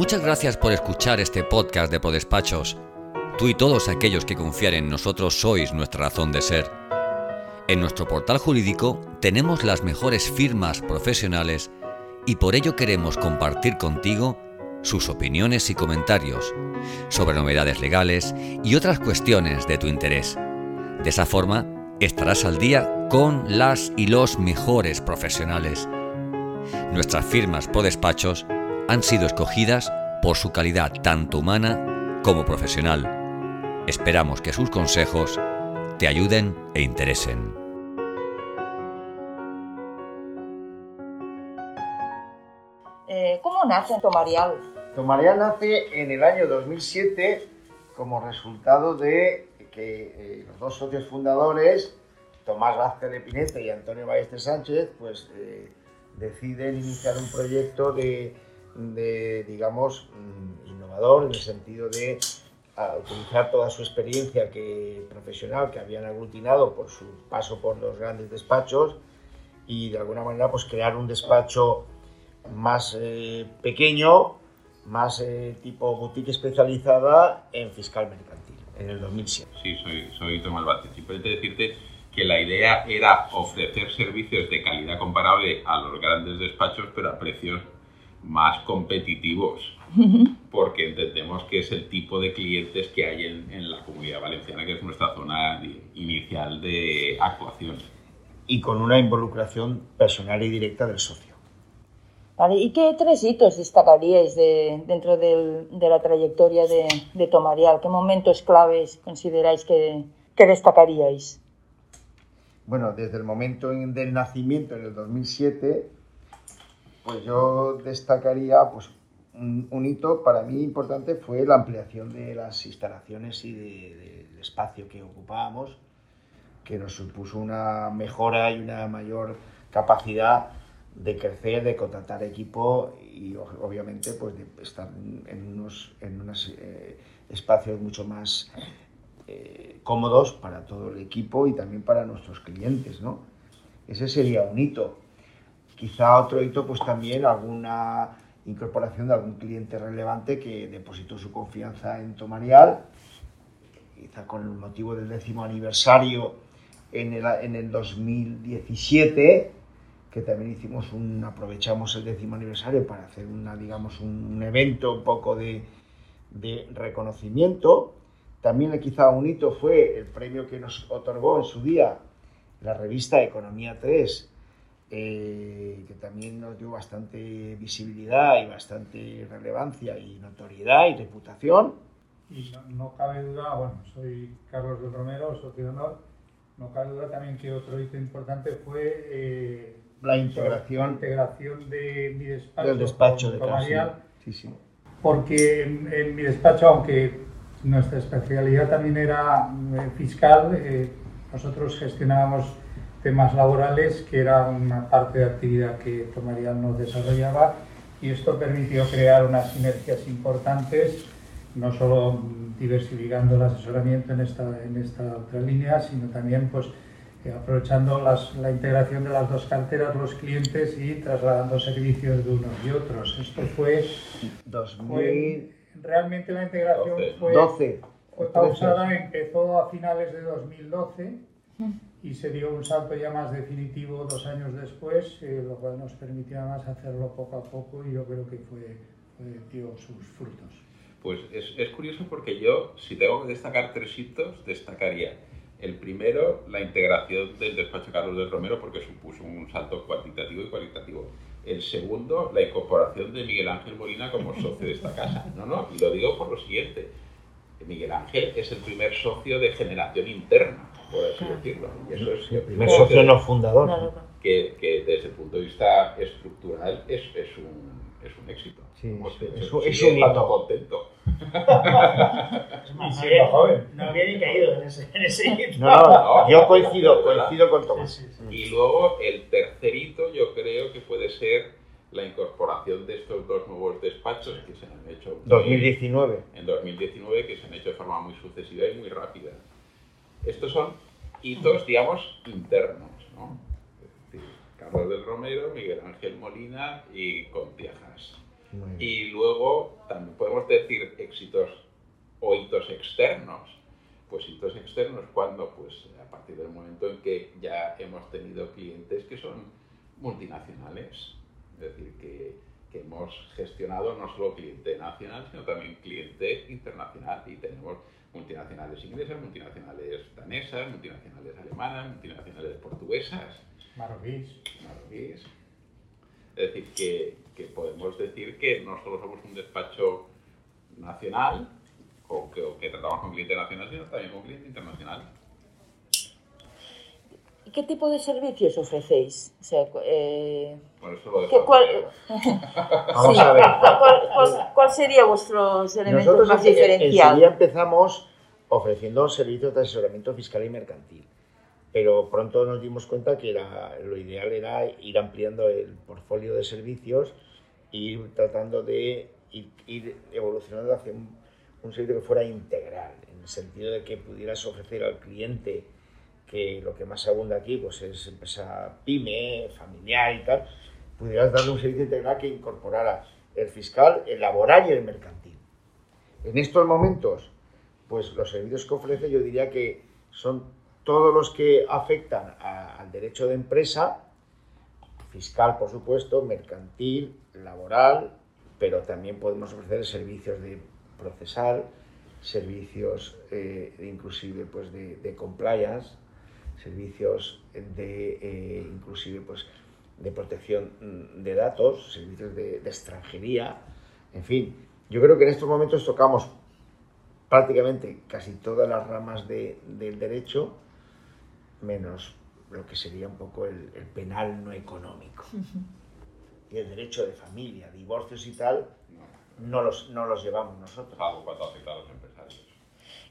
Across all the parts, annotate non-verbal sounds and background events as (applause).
Muchas gracias por escuchar este podcast de Prodespachos. Tú y todos aquellos que confían en nosotros sois nuestra razón de ser. En nuestro portal jurídico tenemos las mejores firmas profesionales y por ello queremos compartir contigo sus opiniones y comentarios sobre novedades legales y otras cuestiones de tu interés. De esa forma, estarás al día con las y los mejores profesionales. Nuestras firmas por despachos han sido escogidas por su calidad tanto humana como profesional. Esperamos que sus consejos te ayuden e interesen. Eh, ¿Cómo nace Tomarial? Tomarial nace en el año 2007 como resultado de que eh, los dos socios fundadores, Tomás Vázquez de Pinete y Antonio Ballester Sánchez, pues eh, deciden iniciar un proyecto de, de, digamos, mm, innovador en el sentido de a, utilizar toda su experiencia que, profesional que habían aglutinado por su paso por los grandes despachos y de alguna manera pues crear un despacho más eh, pequeño, más eh, tipo boutique especializada en fiscal mercantil, en el 2007. Sí, soy, soy Tomás Vázquez. Simplemente decirte que la idea era ofrecer servicios de calidad comparable a los grandes despachos, pero a precios más competitivos, (laughs) porque entendemos que es el tipo de clientes que hay en, en la comunidad valenciana, que es nuestra zona inicial de actuación. Y con una involucración personal y directa del socio. Vale, ¿Y qué tres hitos destacaríais de, dentro del, de la trayectoria de, de, Tomarial? ¿Qué momentos claves consideráis que, que, destacaríais? Bueno, desde el momento del nacimiento, en el 2007, pues yo destacaría pues, un, un hito para mí importante fue la ampliación de las instalaciones y de, del de espacio que ocupábamos, que nos supuso una mejora y una mayor capacidad de crecer, de contratar equipo y obviamente pues de estar en unos, en unos eh, espacios mucho más eh, cómodos para todo el equipo y también para nuestros clientes, ¿no? Ese sería un hito. Quizá otro hito pues también alguna incorporación de algún cliente relevante que depositó su confianza en Tomarial, quizá con el motivo del décimo aniversario en el, en el 2017 que también hicimos un, aprovechamos el décimo aniversario para hacer una, digamos, un, evento un poco de, de, reconocimiento. También quizá un hito fue el premio que nos otorgó en su día la revista Economía 3, eh, que también nos dio bastante visibilidad y bastante relevancia y notoriedad y reputación. Y no, no cabe duda, bueno, soy Carlos del Romero, socio de honor, no cabe duda también que otro hito importante fue eh, la integración, la integración de mi despacho, del despacho de Tomarial, sí, sí. porque en, en, mi despacho, aunque nuestra especialidad también era eh, fiscal, eh, nosotros gestionábamos temas laborales, que era una parte de actividad que Tomarial nos desarrollaba, y esto permitió crear unas sinergias importantes, no solo diversificando el asesoramiento en esta, en esta otra línea, sino también pues, eh, aprovechando las, la integración de las dos carteras, los clientes y trasladando servicios de unos y otros. Esto fue... 2000... Fue, realmente la integración 12. fue, 12. fue pausada, empezó a finales de 2012 y se dio un salto ya más definitivo dos años después, eh, lo cual nos permitía más hacerlo poco a poco y yo creo que fue, fue dio sus frutos. Pues es, es curioso porque yo, si tengo que destacar tres hitos, destacaría el primero, la integración del despacho Carlos del Romero, porque supuso un salto cuantitativo y cualitativo. El segundo, la incorporación de Miguel Ángel Molina como socio de esta casa. No, no, y lo digo por lo siguiente. Miguel Ángel es el primer socio de generación interna, por así decirlo. Y eso es el primer socio no fundador. Que, que, desde el punto de vista estructural es, es, un, es un éxito. Sí, es, (laughs) es, es un hito. contento. y siendo joven. No había ni caído en ese, en ese hito. No, no, yo coincido, coincido con Tomás. Sí, sí, sí. Y luego el tercer hito yo creo que puede ser la incorporación de estos dos nuevos despachos que se han hecho 2019. en 2019 que se han hecho de forma muy sucesiva y muy rápida. Estos son hitos, digamos, internos, ¿no? Es decir, Carlos del Romero, Miguel Ángel Molina y Contiajas. Y luego también podemos decir éxitos o hitos externos. Pues hitos externos cuando, pues a partir del momento en que ya hemos tenido clientes que son multinacionales, es decir, que, que hemos gestionado no solo cliente nacional, sino también cliente internacional y tenemos multinacionales inglesas, multinacionales danesas, multinacionales alemanas, multinacionales portuguesas. Marroquíes. Marroquíes. Es decir, que, que, podemos decir que no solo somos un despacho nacional o que, o que tratamos con cliente nacional, sino también con cliente internacional. ¿Y qué tipo de servicios ofrecéis? O sea, eh, Por eso lo ¿qué- cuál, (laughs) Vamos Sí, a ver. ¿cuál, cuál- cuál sería vuestros elementos Nosotros más en- en Sevilla diferenciales? empezamos ofreciendo servicios de asesoramiento fiscal y mercantil, pero pronto nos dimos cuenta que era- lo ideal era ir ampliando el portfolio de servicios e ir tratando de ir, ir evolucionando hacia un, un servicio que fuera integral, en el sentido de que pudieras ofrecer al cliente que lo que más abunda aquí pues es empresa pyme, familiar y tal, pudieras darle un servicio integral que incorporara el fiscal, el laboral y el mercantil. En estos momentos, pues los servicios que ofrece yo diría que son todos los que afectan al derecho de empresa, fiscal por supuesto, mercantil, laboral, pero también podemos ofrecer servicios de procesal, servicios eh, inclusive pues de, de compliance, servicios de eh, inclusive pues de protección mm, de datos, servicios de, de extranjería, en fin, yo creo que en estos momentos tocamos prácticamente casi todas las ramas de- del derecho, menos lo que sería un poco el, el penal no económico. Y el derecho de familia, divorcios y tal, no los, no los llevamos nosotros. Cuando los empresarios.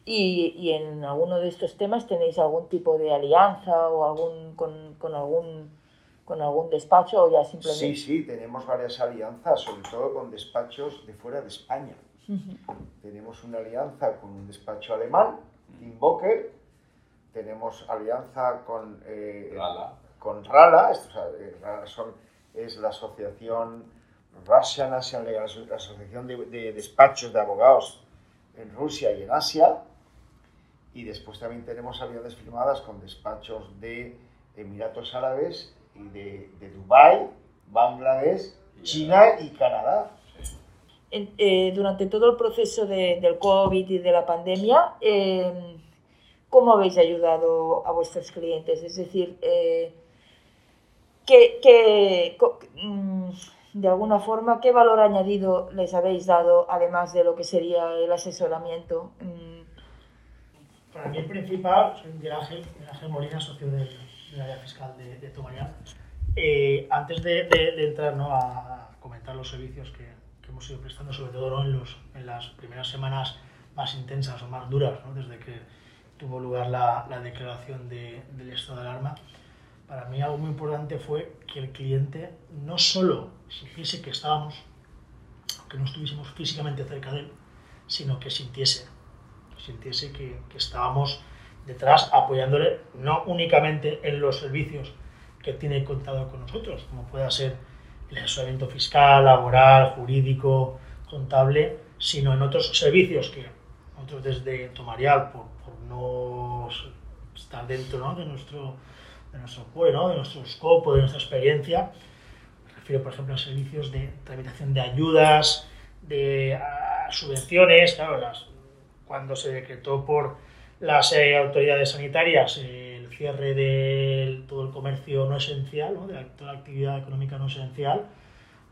¿Y, y en alguno de estos temas tenéis algún tipo de alianza o algún con, con algún con algún despacho o ya simplemente Sí, sí, tenemos varias alianzas, sobre todo con despachos de fuera de España. Tenemos una alianza con un despacho alemán, Invoker, tenemos alianza con, eh, Rala. con RALA, esto, o sea, eh, RALA son- es la asociación Russian Asian Legal la asociación de, de despachos de abogados en Rusia y en Asia, y después también tenemos alianzas firmadas con despachos de Emiratos Árabes y de, de Dubái, Bangladesh, China y Canadá. En- eh, durante todo el proceso de- del COVID y de la pandemia, eh, ¿cómo habéis ayudado a vuestros clientes? Es decir, eh, ¿qué, qué- co- mm, de alguna forma, ¿qué valor añadido les habéis dado, además de lo que sería el asesoramiento? Mm, Para mí el principal, soy Miguel Ángel, Molina, socio del, área fiscal de, de. Eh, antes de, entrar ¿no? a comentar los servicios que, que hemos ido prestando, sobre todo en, los, en las primeras semanas más intensas o más duras, ¿no? desde que tuvo lugar la, la declaración de- del estado de alarma, para mí algo muy importante fue que el cliente no solo sintiese que estábamos, que no estuviésemos físicamente cerca de él, sino que sintiese sintiese que, que estábamos detrás apoyándole no únicamente en los servicios que tiene contado con nosotros, como pueda ser el asesoramiento fiscal, laboral, jurídico, contable, sino en otros servicios que nosotros desde Tomarial, por, por no estar dentro ¿no? de nuestro de nuestro ¿no? de nuestro scope, de nuestra experiencia, me refiero por ejemplo a servicios de tramitación de ayudas, de ah, subvenciones, claro, las, cuando se decretó por las eh, autoridades sanitarias el cierre de todo el comercio no esencial, ¿no? de la- toda la actividad económica no esencial,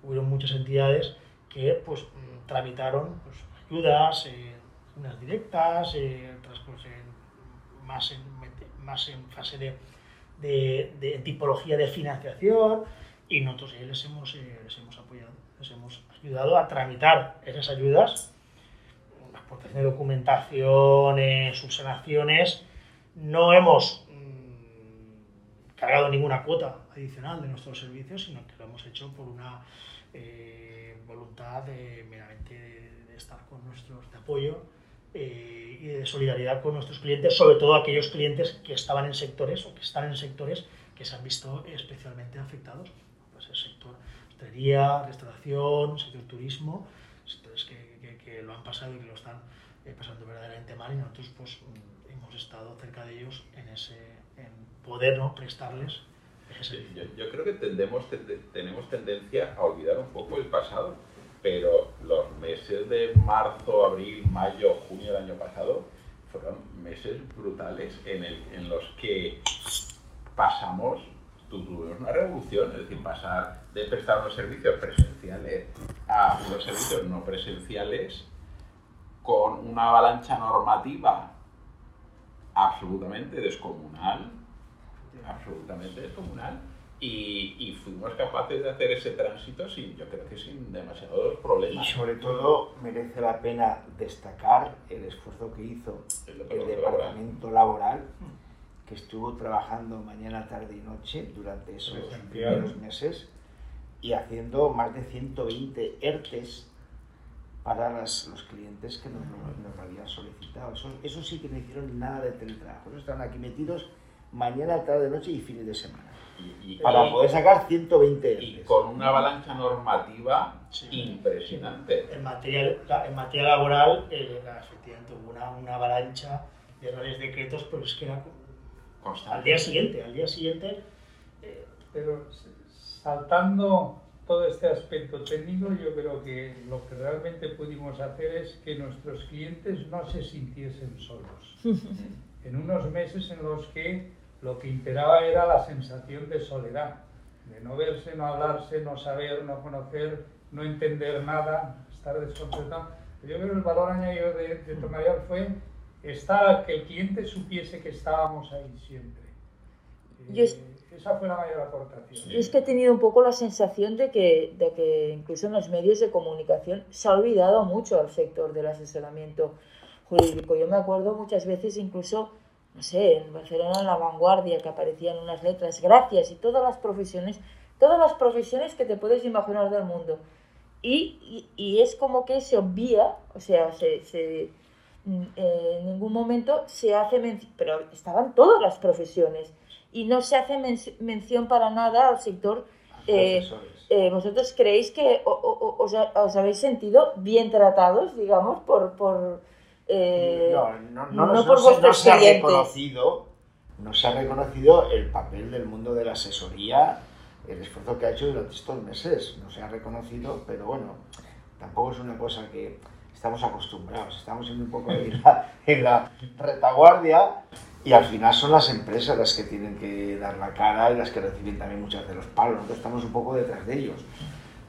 hubieron muchas entidades que pues, tramitaron pues, ayudas, eh, unas directas, eh, otras pues, en- más, en, más en fase de, de- de- tipología de financiación y nosotros les hemos, eh, les hemos apoyado, les hemos ayudado a tramitar esas ayudas aportación de documentación, eh, subsanaciones, no hemos mm, cargado ninguna cuota adicional de nuestros servicios, sino que lo hemos hecho por una eh, voluntad de, meramente de, de estar con nuestros de apoyo eh, y de solidaridad con nuestros clientes, sobre todo aquellos clientes que estaban en sectores o que están en sectores que se han visto especialmente afectados. Pues el sector hostelería, restauración, sector turismo, sectores que, que, que, lo han pasado y que lo están eh, pasando verdaderamente mal y nosotros pues mm, hemos estado cerca de ellos en ese en poder ¿no? prestarles ese yo, yo, creo que tendemos, tenemos tendencia a olvidar un poco el pasado, pero los meses de marzo, abril, mayo, junio del año pasado fueron meses brutales en, los que pasamos tuvimos una revolución, es decir, pasar de prestar unos servicios presenciales a unos servicios no presenciales con una avalancha normativa absolutamente descomunal, absolutamente descomunal, y, y, fuimos capaces de hacer ese tránsito sin, yo creo que sin demasiados problemas. Y sobre todo merece la pena destacar el esfuerzo que hizo el, el Departamento Laboral que estuvo trabajando mañana, tarde y noche durante esos primeros meses y haciendo más de 120 ERTES para las, los clientes que nos, nos habían solicitado. Eso, eso, sí que no hicieron nada de teletrabajo. Están aquí metidos mañana, tarde, noche y fines de semana. Y, y, para poder sacar 120 ERTES. Y con una avalancha normativa sí. impresionante. En materia, en materia laboral, eh, efectivamente hubo una, una avalancha de reales decretos, pero es que era al día siguiente, al día siguiente. Eh, pero saltando todo este aspecto técnico, yo creo que lo que realmente pudimos hacer es que nuestros clientes no se sintiesen solos. en unos meses en los que lo que imperaba era la sensación de soledad, de no verse, no hablarse, no saber, no conocer, no entender nada, estar desconcertado. Yo creo que el valor añadido de, de fue estar, que el cliente supiese que estábamos ahí siempre. Yo es, esa fue la mayor aportación. Yo es que he tenido un poco la sensación de que, de que incluso en los medios de comunicación se ha olvidado mucho al sector del asesoramiento jurídico. Yo me acuerdo muchas veces incluso, no sé, en Barcelona en la vanguardia que aparecían unas letras, gracias, y todas las profesiones, todas las profesiones que te puedes imaginar del mundo. Y, y, y es como que se obvia, o sea, se, se eh, en ningún momento se hace mención, pero estaban todas las profesiones y no se hace men mención para nada al sector. Eh, eh, ¿Vosotros creéis que o, o, os, os, habéis sentido bien tratados, digamos, por... por eh, no, no, no, no, por no, no se ha reconocido, no se ha reconocido el papel del mundo de la asesoría, el esfuerzo que ha hecho durante estos meses. No se ha reconocido, pero bueno, tampoco es una cosa que estamos acostumbrados, estamos en un poco en la, (laughs) en la, retaguardia y al final son las empresas las que tienen que dar la cara y las que reciben también muchas de los palos, nosotros estamos un poco detrás de ellos,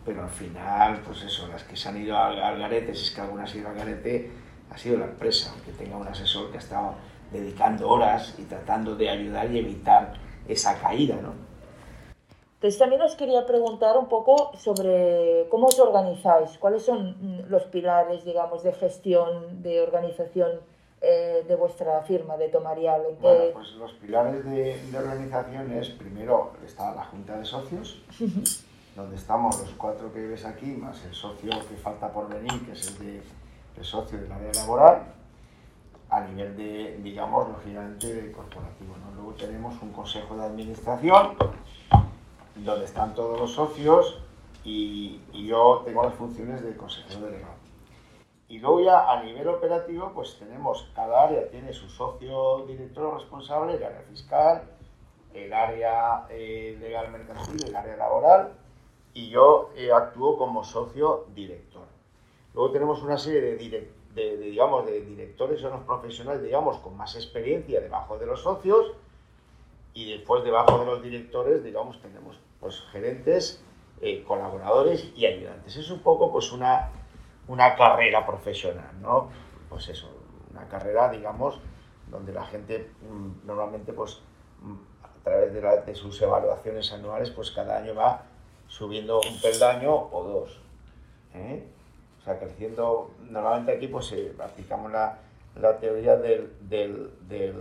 pero al final, pues eso, las que se han ido al, al garete, si es que alguna ha ido al garete, ha sido la empresa, aunque tenga un asesor que ha estado dedicando horas y tratando de ayudar y evitar esa caída, ¿no? Entonces también os quería preguntar un poco sobre cómo os organizáis, cuáles son los pilares, digamos, de gestión, de organización eh, de vuestra firma, de Tomarial. ¿En bueno, pues los pilares de, de, organización es, primero, está la junta de socios, donde estamos los cuatro que ves aquí, más el socio que falta por venir, que es el, de, socio del área laboral, a nivel de, digamos, lógicamente, de corporativo. ¿no? Luego tenemos un consejo de administración, donde están todos los socios y, y, yo tengo las funciones de consejero delegado. Y luego ya a nivel operativo, pues tenemos, cada área tiene su socio director responsable, el área fiscal, el área eh, legal mercantil, el área laboral, y yo eh, actúo como socio director. Luego tenemos una serie de, digamos, de directores o los profesionales, digamos, con más experiencia debajo de los socios, y después debajo de los directores, digamos, tenemos pues, gerentes, eh, colaboradores y ayudantes. Es un poco pues una, una carrera profesional, ¿no? Pues eso, una carrera, digamos, donde la gente mmm, normalmente pues mmm, a través de, la, de, sus evaluaciones anuales pues cada año va subiendo un peldaño o dos. ¿eh? Sea, creciendo, normalmente aquí pues eh, aplicamos la, la teoría del, del, del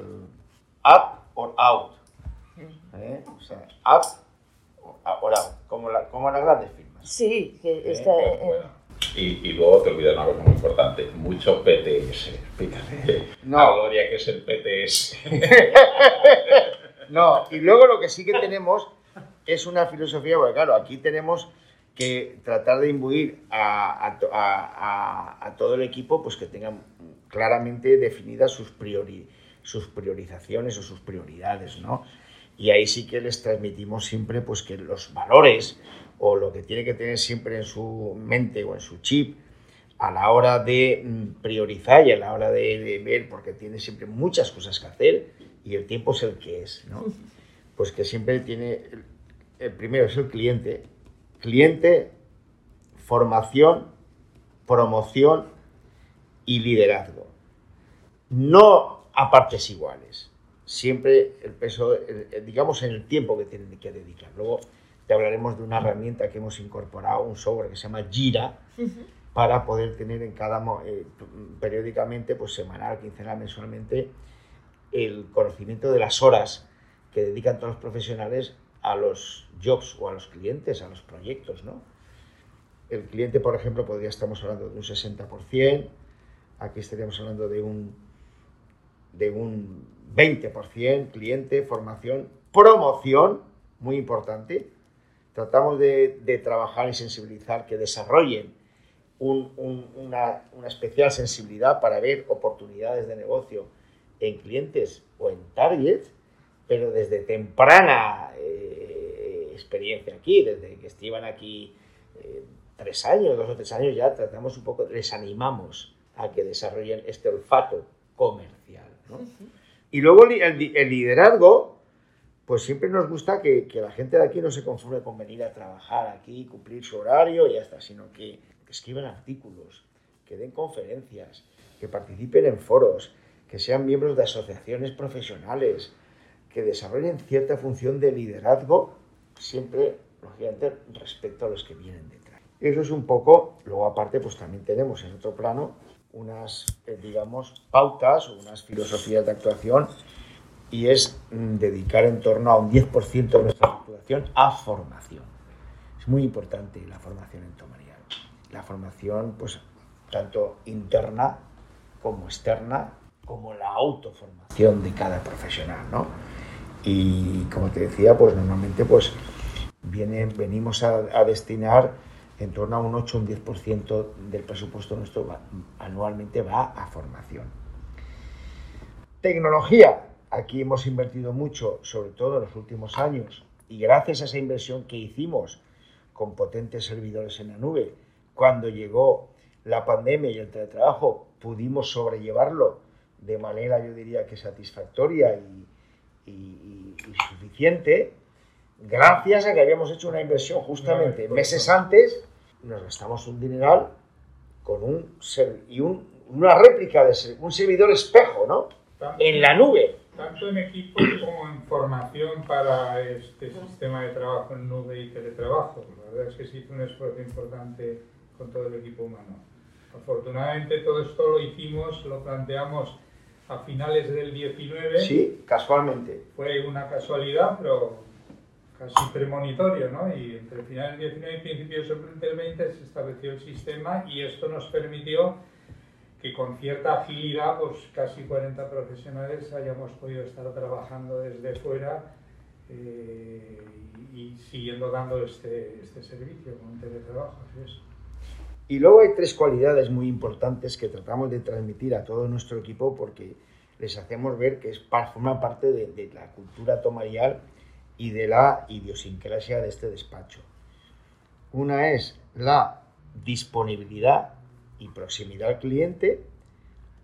up or out. ¿eh? O sea, up ahora, como, la, como las grandes firmas. Sí, que está... Eh, bueno. Y, y, luego te olvidas una cosa muy importante, mucho PTS. No. a Gloria qué es el PTS. (laughs) no, y luego lo que sí que tenemos es una filosofía, porque claro, aquí tenemos que tratar de imbuir a, a, a, todo el equipo pues que tengan claramente definidas sus, priori, sus priorizaciones o sus prioridades, ¿no? Y ahí sí que les transmitimos siempre pues que los valores o lo que tiene que tener siempre en su mente o en su chip a la hora de mm, priorizar y a la hora de, ver, porque tiene siempre muchas cosas que hacer y el tiempo es el que es, ¿no? Pues que siempre tiene, el primero es el cliente, cliente, formación, promoción y liderazgo. No a partes iguales. Siempre el peso, digamos, en el tiempo que tienen que dedicar. Luego te hablaremos de una herramienta que hemos incorporado, un software que se llama Gira, para poder tener en cada eh, periódicamente, pues semanal, quincenal, mensualmente, el conocimiento de las horas que dedican todos los profesionales a los jobs o a los clientes, a los proyectos, ¿no? El cliente, por ejemplo, podría estamos hablando de un 60%, aquí estaríamos hablando de un, de un 20%, cliente, formación, promoción, muy importante. Tratamos de, trabajar y sensibilizar que desarrollen un, un, una, una especial sensibilidad para ver oportunidades de negocio en clientes o en targets, pero desde temprana eh, experiencia aquí, desde que estiban aquí eh, tres años, dos o tres años, ya tratamos un poco, les animamos a que desarrollen este olfato comercial. ¿no? Y luego el, el, liderazgo, pues siempre nos gusta que, que, la gente de aquí no se conforme con venir a trabajar aquí, cumplir su horario y ya está, sino que, que escriban artículos, que den conferencias, que participen en foros, que sean miembros de asociaciones profesionales, que desarrollen cierta función de liderazgo, siempre, lógicamente, respecto a los que vienen detrás. Eso es un poco, luego aparte, pues también tenemos en otro plano unas, eh, digamos, pautas o unas filosofías de actuación y es mm, dedicar en torno a un 10% de nuestra actuación a formación. Es muy importante la formación en Tomarial. La formación, pues, tanto interna como externa, como la autoformación de cada profesional, ¿no? Y como te decía, pues normalmente pues viene, venimos a, a destinar en torno a un 8 o un 10% del presupuesto nuestro va, anualmente va a formación. Tecnología. Aquí hemos invertido mucho, sobre todo en los últimos años, y gracias a esa inversión que hicimos con potentes servidores en la nube, cuando llegó la pandemia y el teletrabajo, pudimos sobrellevarlo de manera, yo diría que satisfactoria y, y, y suficiente, gracias a que habíamos hecho una inversión justamente meses antes, nos gastamos un dineral con un y un, una réplica de un servidor espejo, ¿no? Tanto, en la nube. Tanto en equipos como en formación para este sistema de trabajo en nube y teletrabajo. La verdad es que sí hizo un esfuerzo importante con todo el equipo humano. Afortunadamente todo esto lo hicimos, lo planteamos a finales del 19. Sí, casualmente. Fue una casualidad, pero casi premonitorio, ¿no? Y entre finales del 19 y principios del 20 se estableció el sistema y esto nos permitió que con cierta agilidad, pues casi 40 profesionales hayamos podido estar trabajando desde fuera eh, y, siguiendo dando este, este servicio con teletrabajo. Así es. Y luego hay tres cualidades muy importantes que tratamos de transmitir a todo nuestro equipo porque les hacemos ver que es, parte de, de la cultura tomarial y de la idiosincrasia de este despacho. Una es la disponibilidad y proximidad al cliente,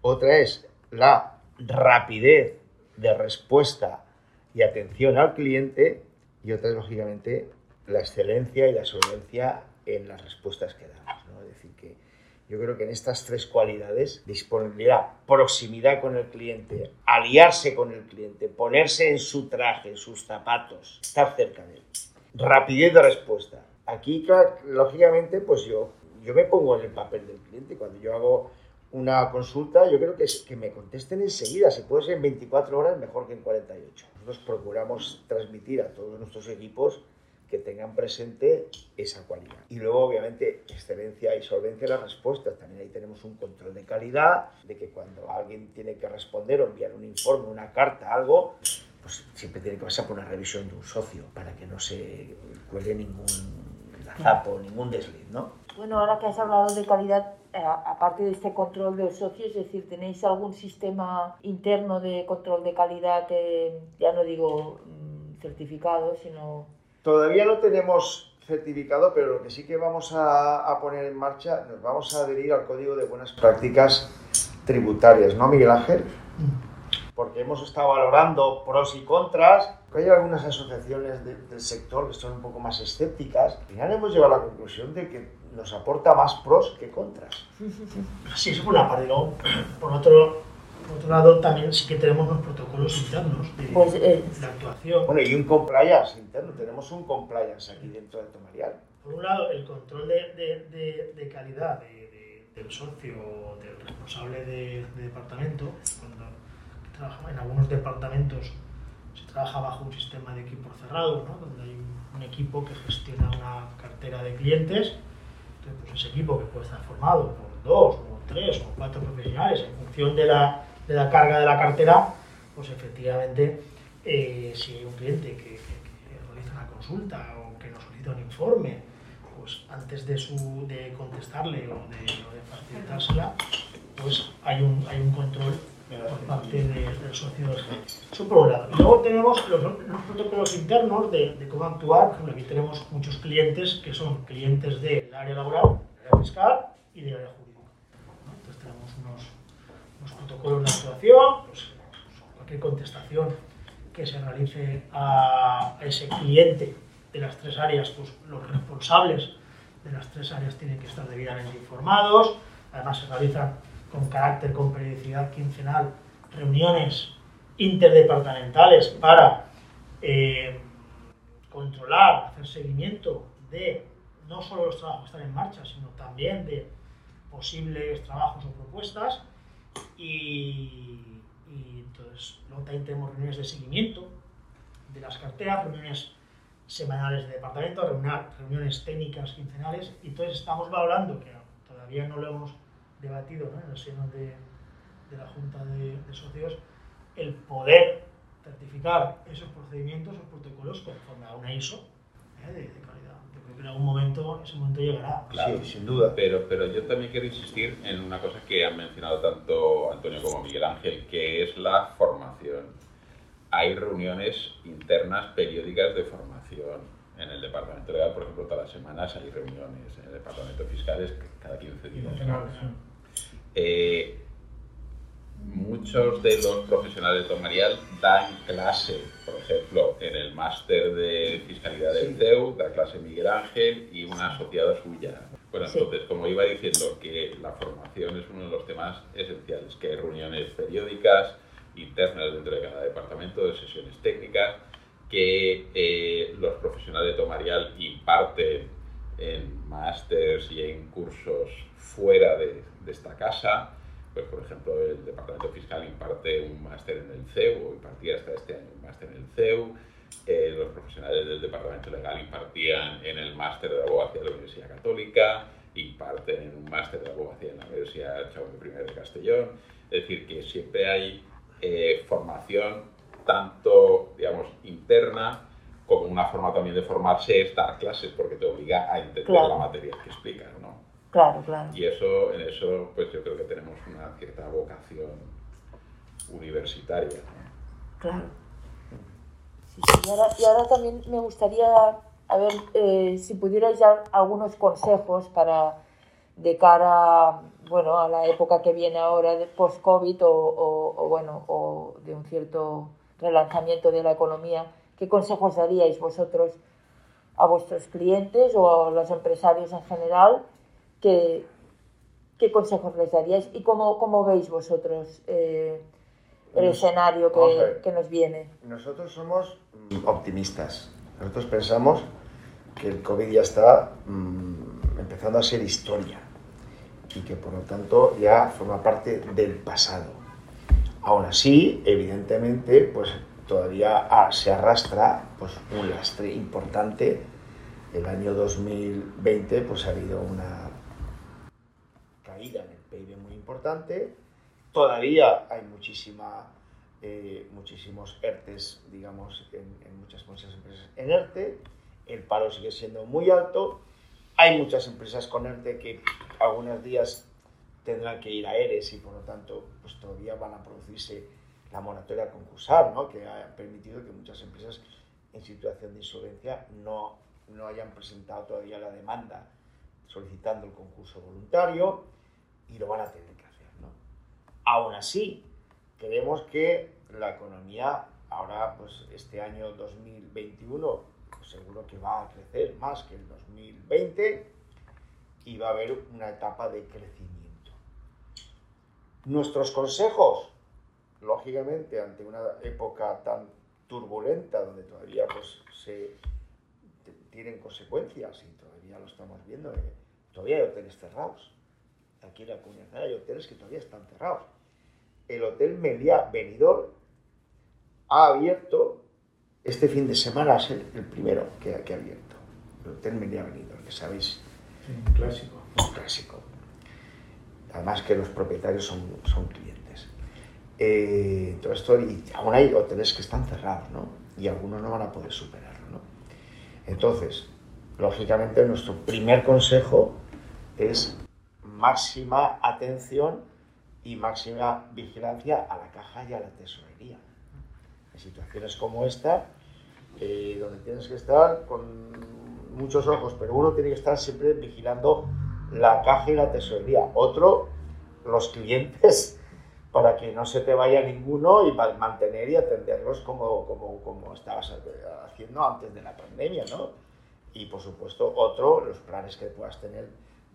otra es la rapidez de respuesta y atención al cliente y otra es, lógicamente, la excelencia y la solvencia en las respuestas que damos. ¿no? Es decir, que yo creo que en estas tres cualidades, disponibilidad, proximidad con el cliente, aliarse con el cliente, ponerse en su traje, en sus zapatos, estar cerca de él, rapidez de respuesta. Aquí, lógicamente, pues yo, yo me pongo en el papel del cliente. Cuando yo hago una consulta, yo creo que, es, que me contesten enseguida. Si puede ser en 24 horas, mejor que en 48. Nosotros procuramos transmitir a todos nuestros equipos que tengan presente esa cualidad. Y luego, obviamente, excelencia y solvencia en las respuestas. También ahí tenemos un control de calidad, de que cuando alguien tiene que responder o enviar un informe, una carta, algo, pues siempre tiene que pasar por una revisión de un socio para que no se cuelgue ninguna agazapo, ningún desliz, ¿no? Bueno, ahora que has hablado de calidad, eh, aparte de este control del socio, es decir, ¿tenéis algún sistema interno de control de calidad, que, ya no digo mm, certificado, sino... Todavía no tenemos certificado, pero lo que sí que vamos a, a, poner en marcha, nos vamos a adherir al Código de Buenas Prácticas Tributarias, ¿no, Miguel Ángel? Porque hemos estado valorando pros y contras. Hay algunas asociaciones de, del sector que son un poco más escépticas. Al final hemos llegado a la conclusión de que nos aporta más pros que contras. Sí, eso por una parte. Luego, por otro, por otro lado, también sí que tenemos los protocolos internos de, Pues, eh, de actuación. Bueno, y un compliance interno. Tenemos un compliance aquí dentro de Tomarial. Por un lado, el control de, de- de- de calidad de- de- del socio o del responsable de, de departamento. Cuando trabaja en algunos departamentos se trabaja bajo un sistema de equipo cerrado, ¿no? donde hay un, un equipo que gestiona una cartera de clientes. Entonces, pues ese equipo que puede estar formado por dos o tres o cuatro profesionales en función de la, de la carga de la cartera, pues efectivamente, eh, si hay un cliente que, que- que realiza una consulta o que nos solicita un informe, pues antes de, su, de contestarle o de, o de facilitársela, pues hay un, hay un control por parte de- del socio del jefe. Eso por un lado. Y luego tenemos los, los protocolos internos de, de cómo actuar. Por ejemplo, aquí tenemos muchos clientes que son clientes del área laboral, del área fiscal y del área jurídica. Entonces tenemos unos, unos protocolos de actuación, pues, cualquier contestación que se realice a ese cliente de las tres áreas, pues los responsables de las tres áreas tienen que estar debidamente informados. Además se realizan con carácter, con periodicidad quincenal, reuniones interdepartamentales para eh, controlar, hacer seguimiento de no solo los trabajos que están en marcha, sino también de posibles trabajos o propuestas. Y, y entonces, luego también tenemos reuniones de seguimiento de las carteras, reuniones semanales de departamento, reuniones técnicas quincenales. Y entonces estamos valorando, que todavía no lo hemos debatido ¿no? en el seno de, de la Junta de, de Socios, el poder certificar esos procedimientos, esos protocolos conforme a una ISO ¿eh? de, de creo que en algún momento ese momento llegará. Claro. Sí, sin duda. Pero, pero yo también quiero insistir en una cosa que han mencionado tanto Antonio como Miguel Ángel, que es la formación. Hay reuniones internas periódicas de formación. En el departamento legal, por ejemplo, todas las semanas hay reuniones. En el departamento fiscal es cada 15 días. Eh, muchos de los profesionales de Tomarial dan clase, por ejemplo, en el máster de fiscalidad del Sí. CEU, da clase Miguel Ángel y una asociada suya. Bueno, Sí. entonces, como iba diciendo, que la formación es uno de los temas esenciales, que hay reuniones periódicas, internas dentro de cada departamento, de sesiones técnicas, que eh, los profesionales de Tomarial imparten en másters y en cursos fuera de, de esta casa. Pues, por ejemplo, el Departamento Fiscal imparte un máster en el CEU, o impartía hasta este año un máster en el CEU. Eh, los profesionales del Departamento Legal impartían en el máster de abogacía de la Universidad Católica, imparten en un máster de abogacía en la Universidad Jaume I de Castellón. Es decir, que siempre hay eh, formación tanto, digamos, interna como una forma también de formarse es dar clases porque te obliga a entender Claro. la materia que explicas, ¿no? Claro, claro. Y eso, en eso, pues yo creo que tenemos una cierta vocación universitaria. ¿no? Claro. Sí, sí. Y, ahora, y ahora también me gustaría, a ver, eh, si pudierais dar algunos consejos para de cara, bueno, a la época que viene ahora de post-COVID o, o- o, bueno, o de un cierto relanzamiento de la economía, ¿qué consejos daríais vosotros a vuestros clientes o a los empresarios en general? ¿Qué, qué consejos les daríais y cómo, cómo veis vosotros eh, el escenario que, ver. que nos viene? Nosotros somos mm, optimistas. Nosotros pensamos que el COVID ya está mm, empezando a ser historia y que por lo tanto ya forma parte del pasado. Aún así, evidentemente, pues todavía ah, se arrastra pues, un lastre importante. El año 2020 pues ha habido una caída en el PIB muy importante. Todavía hay muchísima, eh, muchísimos ERTES, digamos, en, en muchas, muchas empresas en ERTE. El paro sigue siendo muy alto Hay muchas empresas con ERTE que algunos días tendrán que ir a ERES y por lo tanto pues todavía van a producirse la moratoria concursal, ¿no? que ha permitido que muchas empresas en situación de insolvencia no, no hayan presentado todavía la demanda solicitando el concurso voluntario y lo van a tener que hacer. ¿no? Aún así, creemos que la economía ahora, pues este año 2021, pues, seguro que va a crecer más que el 2020 y va a haber una etapa de crecimiento. Nuestros consejos, lógicamente, ante una época tan turbulenta donde todavía pues, se tienen consecuencias y todavía lo estamos viendo, eh, todavía hay hoteles cerrados. Aquí en la comunidad hay hoteles que todavía están cerrados. El Hotel Meliá Benidorm ha abierto este fin de semana, es el, primero que, que, ha abierto. El Hotel Meliá Benidorm, que sabéis. un clásico. Un clásico. Además que los propietarios son, son clientes. Eh, todo esto, y aún hay hoteles que están cerrados, ¿no? Y algunos no van a poder superarlo, ¿no? Entonces, lógicamente, nuestro primer consejo es máxima atención y máxima vigilancia a la caja y a la tesorería. En situaciones como esta, eh, donde tienes que estar con muchos ojos, pero uno tiene que estar siempre vigilando la caja y la tesorería. Otro, los clientes, (laughs) para que no se te vaya ninguno y mantener y atenderlos como, como, como estabas haciendo antes de la pandemia, ¿no? Y por supuesto, otro, los planes que puedas tener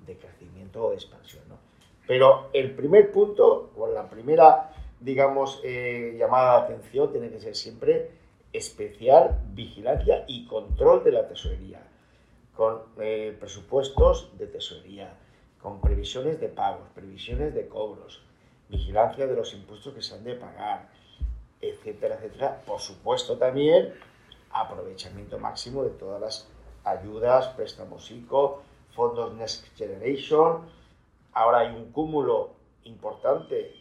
de crecimiento o expansión, ¿no? Pero el primer punto, o la primera, digamos, eh, llamada de atención tiene que ser siempre especial vigilancia y control de la tesorería, con eh, presupuestos de tesorería, con previsiones de pagos, previsiones de cobros, vigilancia de los impuestos que se han de pagar, etcétera, etcétera. Por supuesto también aprovechamiento máximo de todas las ayudas, préstamos ICO, fondos Next Generation. Ahora hay un cúmulo importante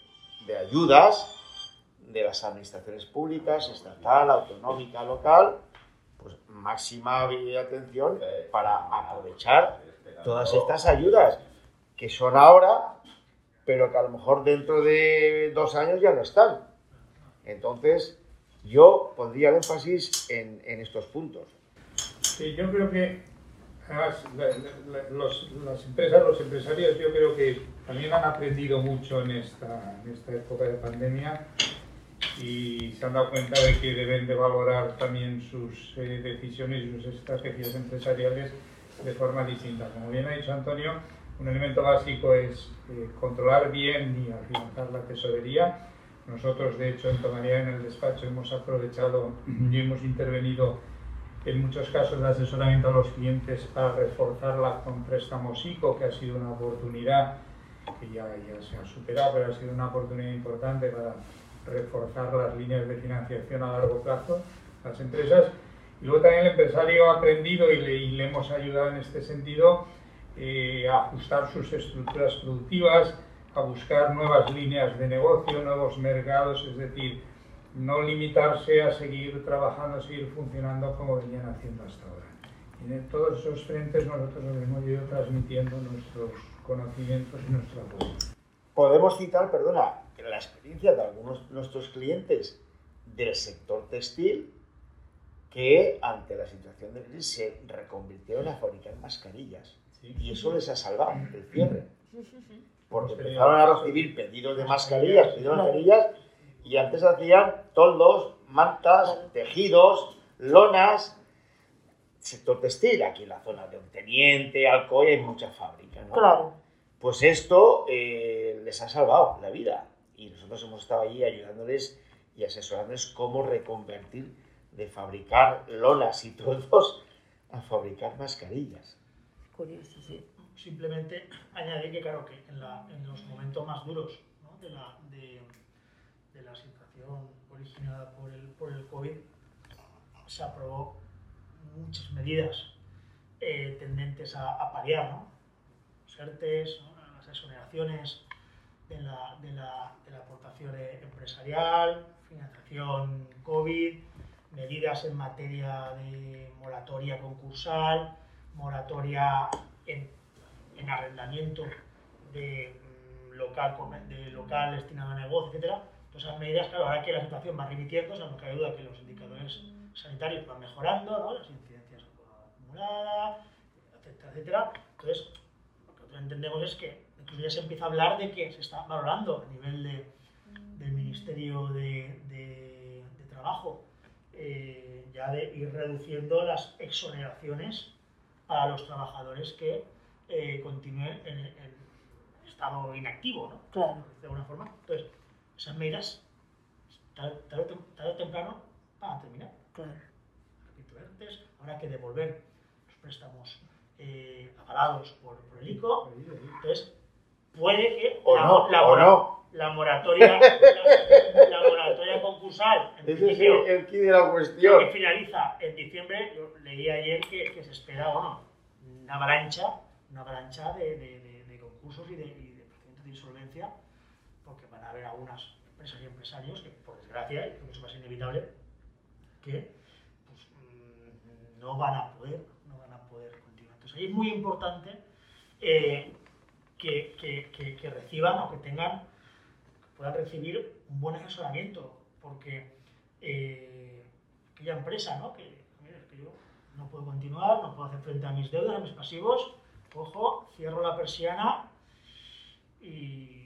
de ayudas de las administraciones públicas, estatal, autonómica, local, pues máxima atención para aprovechar todas estas ayudas que son ahora pero que a lo mejor dentro de dos años ya no están. Entonces, yo pondría el énfasis en, en estos puntos. Sí, yo creo que además, los, las empresas, los empresarios, yo creo que también han aprendido mucho en esta, en esta época de pandemia y se han dado cuenta de que deben de valorar también sus eh, decisiones y sus estrategias empresariales de forma distinta. Como bien ha dicho Antonio, un elemento básico es eh, controlar bien y afianzar la tesorería. Nosotros, de hecho, en Tomaría, en el despacho, hemos aprovechado y hemos intervenido en muchos casos de asesoramiento a los clientes para reforzarla con préstamos ICO, que ha sido una oportunidad que ya, ya se ha superado, pero ha sido una oportunidad importante para reforzar las líneas de financiación a largo plazo las empresas. Y luego también el empresario ha aprendido y le, y le hemos ayudado en este sentido eh, a ajustar sus estructuras productivas, a buscar nuevas líneas de negocio, nuevos mercados, es decir, no limitarse a seguir trabajando, a seguir funcionando como venían haciendo hasta ahora. Y en todos esos frentes nosotros nos hemos ido transmitiendo nuestros conocimientos y nuestro apoyo. Podemos citar, perdona, la experiencia de algunos de nuestros clientes del sector textil que ante la situación de crisis se reconvirtieron a fabricar mascarillas y eso les ha salvado el cierre. Porque empezaron a recibir pedidos de mascarillas, pedidos de mascarillas, y antes hacían toldos, mantas, tejidos, lonas, sector textil, aquí en la zona de Teniente, Alcoy, hay muchas fábricas. Claro. Pues esto eh, les ha salvado la vida y nosotros hemos estado allí ayudándoles y asesorándoles cómo reconvertir de fabricar lonas y toldos a fabricar mascarillas curioso, sí. Simplemente añadir que, claro, que en, los momentos más duros de, la, de, la situación originada por el, por el COVID, se aprobó muchas medidas eh, tendentes a, paliar, ¿no? Los ERTES, las exoneraciones de la, de, la, de la aportación empresarial, financiación COVID, medidas en materia de moratoria concursal, moratoria en, en arrendamiento de, mm, local, de local destinado a negocio, etcétera, esas medidas, claro, ahora que la situación va remitiendo, o sea, no cabe duda que los indicadores sanitarios van mejorando, ¿no? las incidencias acumuladas, etcétera, etcétera. Entonces, lo que nosotros entendemos es que incluso ya se empieza a hablar de que se está valorando a nivel de, del Ministerio de, de, de Trabajo eh, ya de ir reduciendo las exoneraciones a los trabajadores que eh, continúen en, en, estado inactivo, ¿no? Claro. De alguna forma. Entonces, esas medidas, tarde, tarde, tarde o temprano, van a terminar. Claro. Repito, antes habrá que devolver los préstamos eh, avalados por, por, el ICO. Entonces, puede que o la, no, la, o no. la moratoria, la, la, moratoria concursal, en Ese es el, el key de la cuestión. que finaliza en diciembre, yo leí ayer que, que se espera bueno, una avalancha, una avalancha de, de, de, de concursos y de, y de procedimientos de insolvencia, a haber algunas empresas y empresarios que, por desgracia, y a ser inevitable, que pues, mmm, no van a poder, no van a poder continuar. Entonces es muy importante eh, que, que, reciban o que tengan, puedan recibir un buen asesoramiento, porque eh, aquella empresa, ¿no? Que, que yo no puedo continuar, no puedo hacer frente a mis deudas, a mis pasivos, cojo, cierro la persiana y,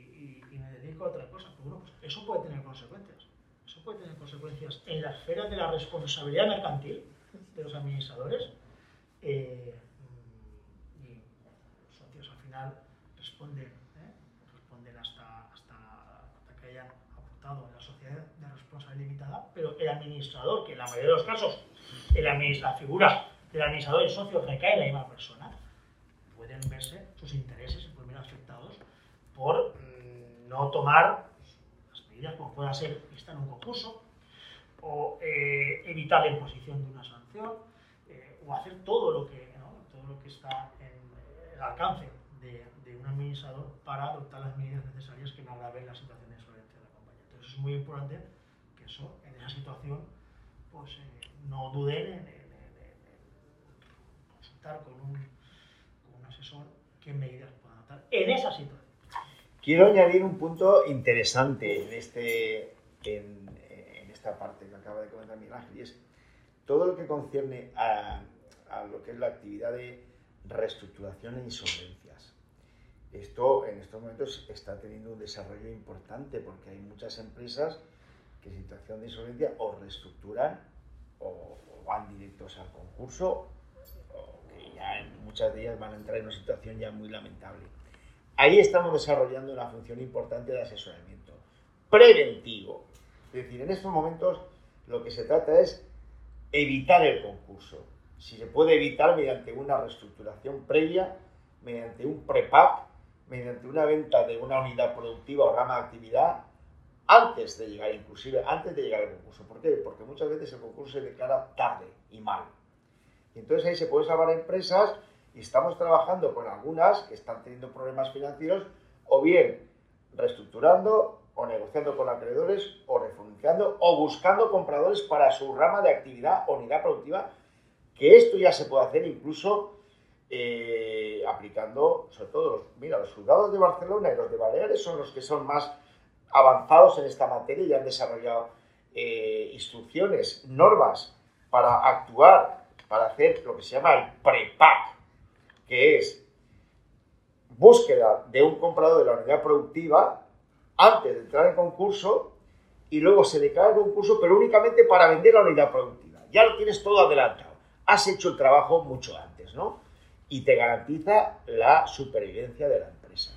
dedico otra cosa. Pues bueno, pues eso puede tener consecuencias. Eso puede tener consecuencias en la esfera de la responsabilidad mercantil de los administradores. Eh, y los socios al final responden, ¿eh? responden hasta, hasta, hasta que hayan aportado en la sociedad de responsabilidad limitada, pero el administrador, que en la mayoría de los casos el la figura del administrador y socio recae en la misma persona, pueden verse sus intereses y pueden ver afectados por no tomar las medidas como pueda ser estar en un concurso o eh, evitar la imposición de una sanción eh, o hacer todo lo que, ¿no? todo lo que está en el alcance de, de, un administrador para adoptar las medidas necesarias que no agraven la situación de insolvencia de la compañía. Entonces es muy importante que eso, en esa situación, pues eh, no duden en, en, en consultar con un, con un, asesor qué medidas puedan adoptar en esa situación. Quiero añadir un punto interesante en, este, en, esta parte que acaba de comentar Miguel Ángel, y es todo lo que concierne a, lo que es la actividad de reestructuración e insolvencias. Esto en estos momentos está teniendo un desarrollo importante porque hay muchas empresas que en situación de insolvencia o reestructuran o, o van directos al concurso o que ya muchas de ellas van a entrar en una situación ya muy lamentable. Ahí estamos desarrollando una función importante de asesoramiento preventivo. Es decir, en estos momentos lo que se trata es evitar el concurso. Si se puede evitar mediante una reestructuración previa, mediante un prepack, mediante una venta de una unidad productiva o rama de actividad, antes de llegar, inclusive antes de llegar al concurso. ¿Por qué? Porque muchas veces el concurso se declara tarde y mal. Entonces ahí se pueden salvar empresas y estamos trabajando con algunas que están teniendo problemas financieros o bien reestructurando o negociando con acreedores o refinanciando o buscando compradores para su rama de actividad o unidad productiva, que esto ya se puede hacer incluso eh, aplicando, sobre todo, los, mira, los juzgados de Barcelona y los de Baleares son los que son más avanzados en esta materia y han desarrollado eh, instrucciones, normas para actuar, para hacer lo que se llama el prepack, que es búsqueda de un comprador de la unidad productiva antes de entrar en concurso y luego se declara el concurso, pero únicamente para vender la unidad productiva. Ya lo tienes todo adelantado. Has hecho el trabajo mucho antes, ¿no? Y te garantiza la supervivencia de la empresa.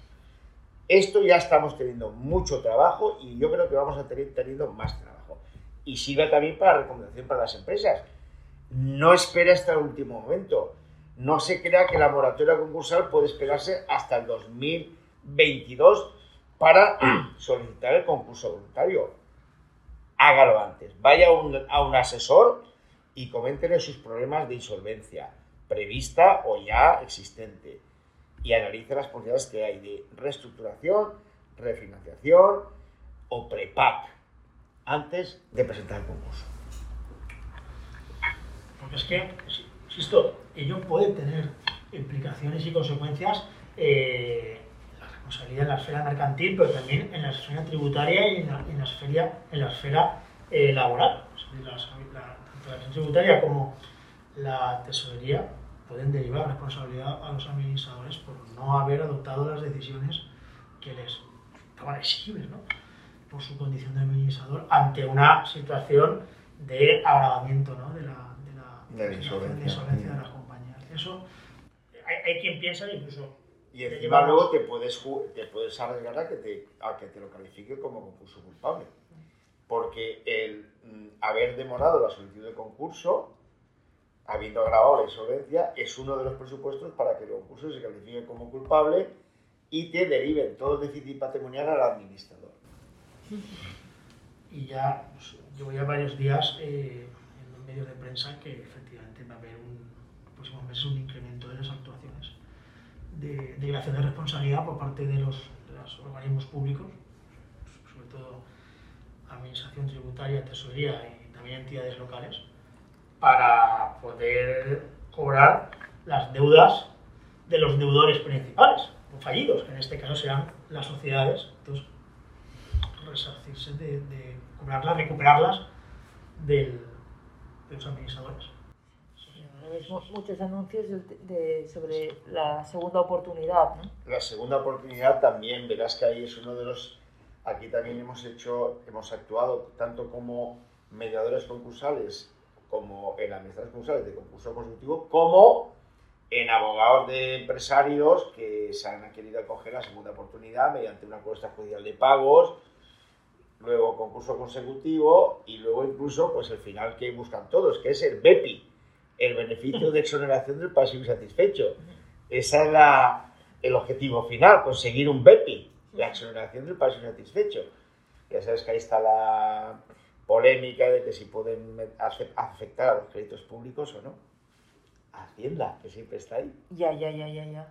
Esto ya estamos teniendo mucho trabajo y yo creo que vamos a tener teniendo más trabajo. Y sirve también para recomendación para las empresas. No espera hasta el último momento. No se crea que la moratoria concursal puede esperarse hasta el 2022 para (clears throat) solicitar el concurso voluntario. Hágalo antes. Vaya a un, asesor y coméntele sus problemas de insolvencia, prevista o ya existente. Y analice las posibilidades que hay de reestructuración, refinanciación o prepack antes de presentar el concurso. Porque es que, insisto, ello puede tener implicaciones y consecuencias eh, la responsabilidad en la esfera mercantil, pero también en la esfera tributaria y en la, en la esfera, en la esfera eh, laboral. la, tanto la tributaria como la tesorería pueden derivar responsabilidad a los administradores por no haber adoptado las decisiones que les estaban exigibles, ¿no? por su condición de administrador, ante una situación de agravamiento ¿no? de la, de la, de insolvencia de las compañías. Eso hay, hay quien piensa incluso y encima luego te puedes, te puedes arriesgar a que te, a que te lo califique como concurso culpable. Porque el mm, haber demorado la solicitud de concurso, habiendo agravado la insolvencia, es uno de los presupuestos para que el concurso se califique como culpable y te deriven todo el déficit patrimonial al administrador. (laughs) Y ya pues, llevo ya varios días eh, en los medios de prensa que efectivamente va a haber un, meses un incremento de las actuaciones de, de de responsabilidad por parte de los, organismos públicos, sobre todo Administración Tributaria, Tesorería y también entidades locales, para poder cobrar las deudas de los deudores principales, o fallidos, que en este caso serán las sociedades. Entonces, resarcirse de, cobrarlas, recuperarlas de los administradores muchos anuncios de, sobre la segunda oportunidad. ¿no? La segunda oportunidad también, verás que ahí es uno de los... Aquí también hemos hecho, hemos actuado tanto como mediadores concursales, como en administradores concursales de concurso consultivo, como en abogados de empresarios que se han querido acoger la segunda oportunidad mediante una cuesta judicial de pagos, luego concurso consecutivo y luego incluso pues el final que buscan todos, que es el BEPI, el beneficio de exoneración del pasivo insatisfecho. Ese es la, el objetivo final, conseguir un BEPI, la exoneración del pasivo insatisfecho. Ya sabes que ahí está la polémica de que si pueden afectar a los créditos públicos o no. Hacienda, que siempre está ahí. Ya, ya, ya, ya, ya.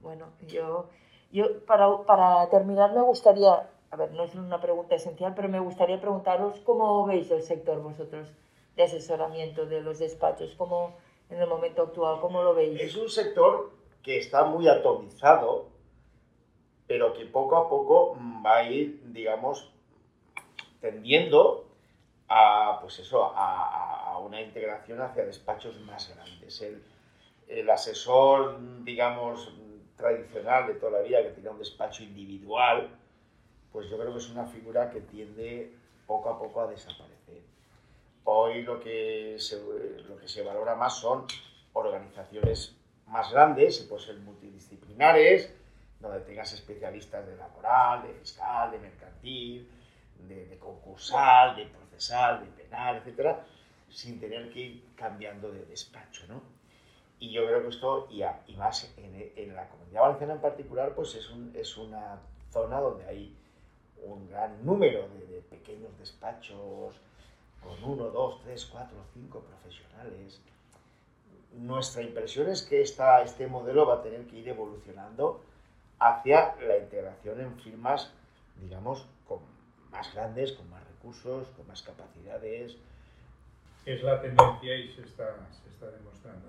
Bueno, yo, yo para, para terminar me gustaría, a ver, no es una pregunta esencial, pero me gustaría preguntaros cómo veis el sector vosotros de asesoramiento de los despachos? ¿Cómo, en el momento actual, cómo lo veis? Es un sector que está muy atomizado, pero que poco a poco va a ir, digamos, tendiendo a, pues eso, a, a una integración hacia despachos más grandes. El, el, asesor, digamos, tradicional de toda la vida, que tiene un despacho individual, pues yo creo que es una figura que tiende poco a poco a desaparecer. Hoy lo que se, lo que se valora más son organizaciones más grandes, y pueden ser multidisciplinares, donde tengas especialistas de laboral, de fiscal, de mercantil, de, concursal, de procesal, de penal, etcétera, sin tener que ir cambiando de despacho, ¿no? Y yo creo que esto, y, y más en, en, la comunidad valenciana en particular, pues es, un, es una zona donde hay un gran número de, de pequeños despachos, con uno, dos, tres, cuatro, cinco profesionales. Nuestra impresión es que esta, este modelo va a tener que ir evolucionando hacia la integración en firmas, digamos, con más grandes, con más recursos, con más capacidades. Es la tendencia y se está, se está demostrando.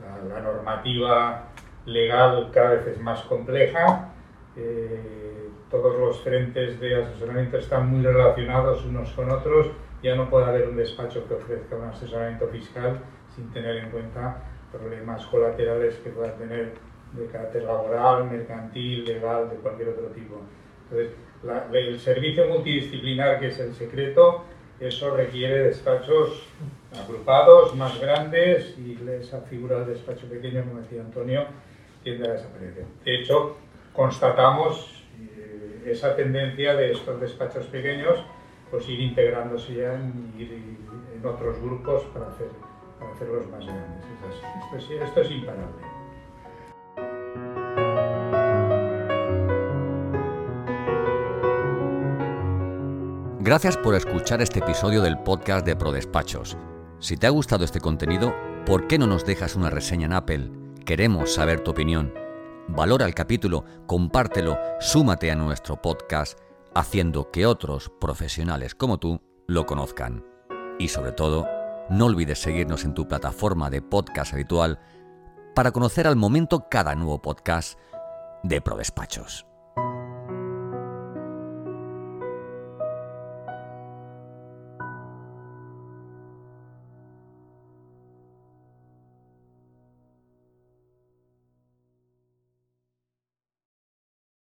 La, la, normativa legal cada vez es más compleja. Eh, todos los frentes de asesoramiento están muy relacionados unos con otros ya no puede haber un despacho que ofrezca un asesoramiento fiscal sin tener en cuenta problemas colaterales que puedan tener de carácter laboral, mercantil, legal, de cualquier otro tipo. Entonces, el servicio multidisciplinar, que es el secreto, eso requiere despachos agrupados, más grandes, y esa figura del despacho pequeño, como decía Antonio, tiende a desaparecer. De hecho, constatamos eh, esa tendencia de estos despachos pequeños pues ir integrándose ya en, en otros grupos para, hacer, para hacerlos más grandes. Esto es, esto es imparable. Gracias por escuchar este episodio del podcast de ProDespachos. Si te ha gustado este contenido, ¿por qué no nos dejas una reseña en Apple? Queremos saber tu opinión. Valora el capítulo, compártelo, súmate a nuestro podcast haciendo que otros profesionales como tú lo conozcan. Y sobre todo, no olvides seguirnos en tu plataforma de podcast habitual para conocer al momento cada nuevo podcast de ProDespachos.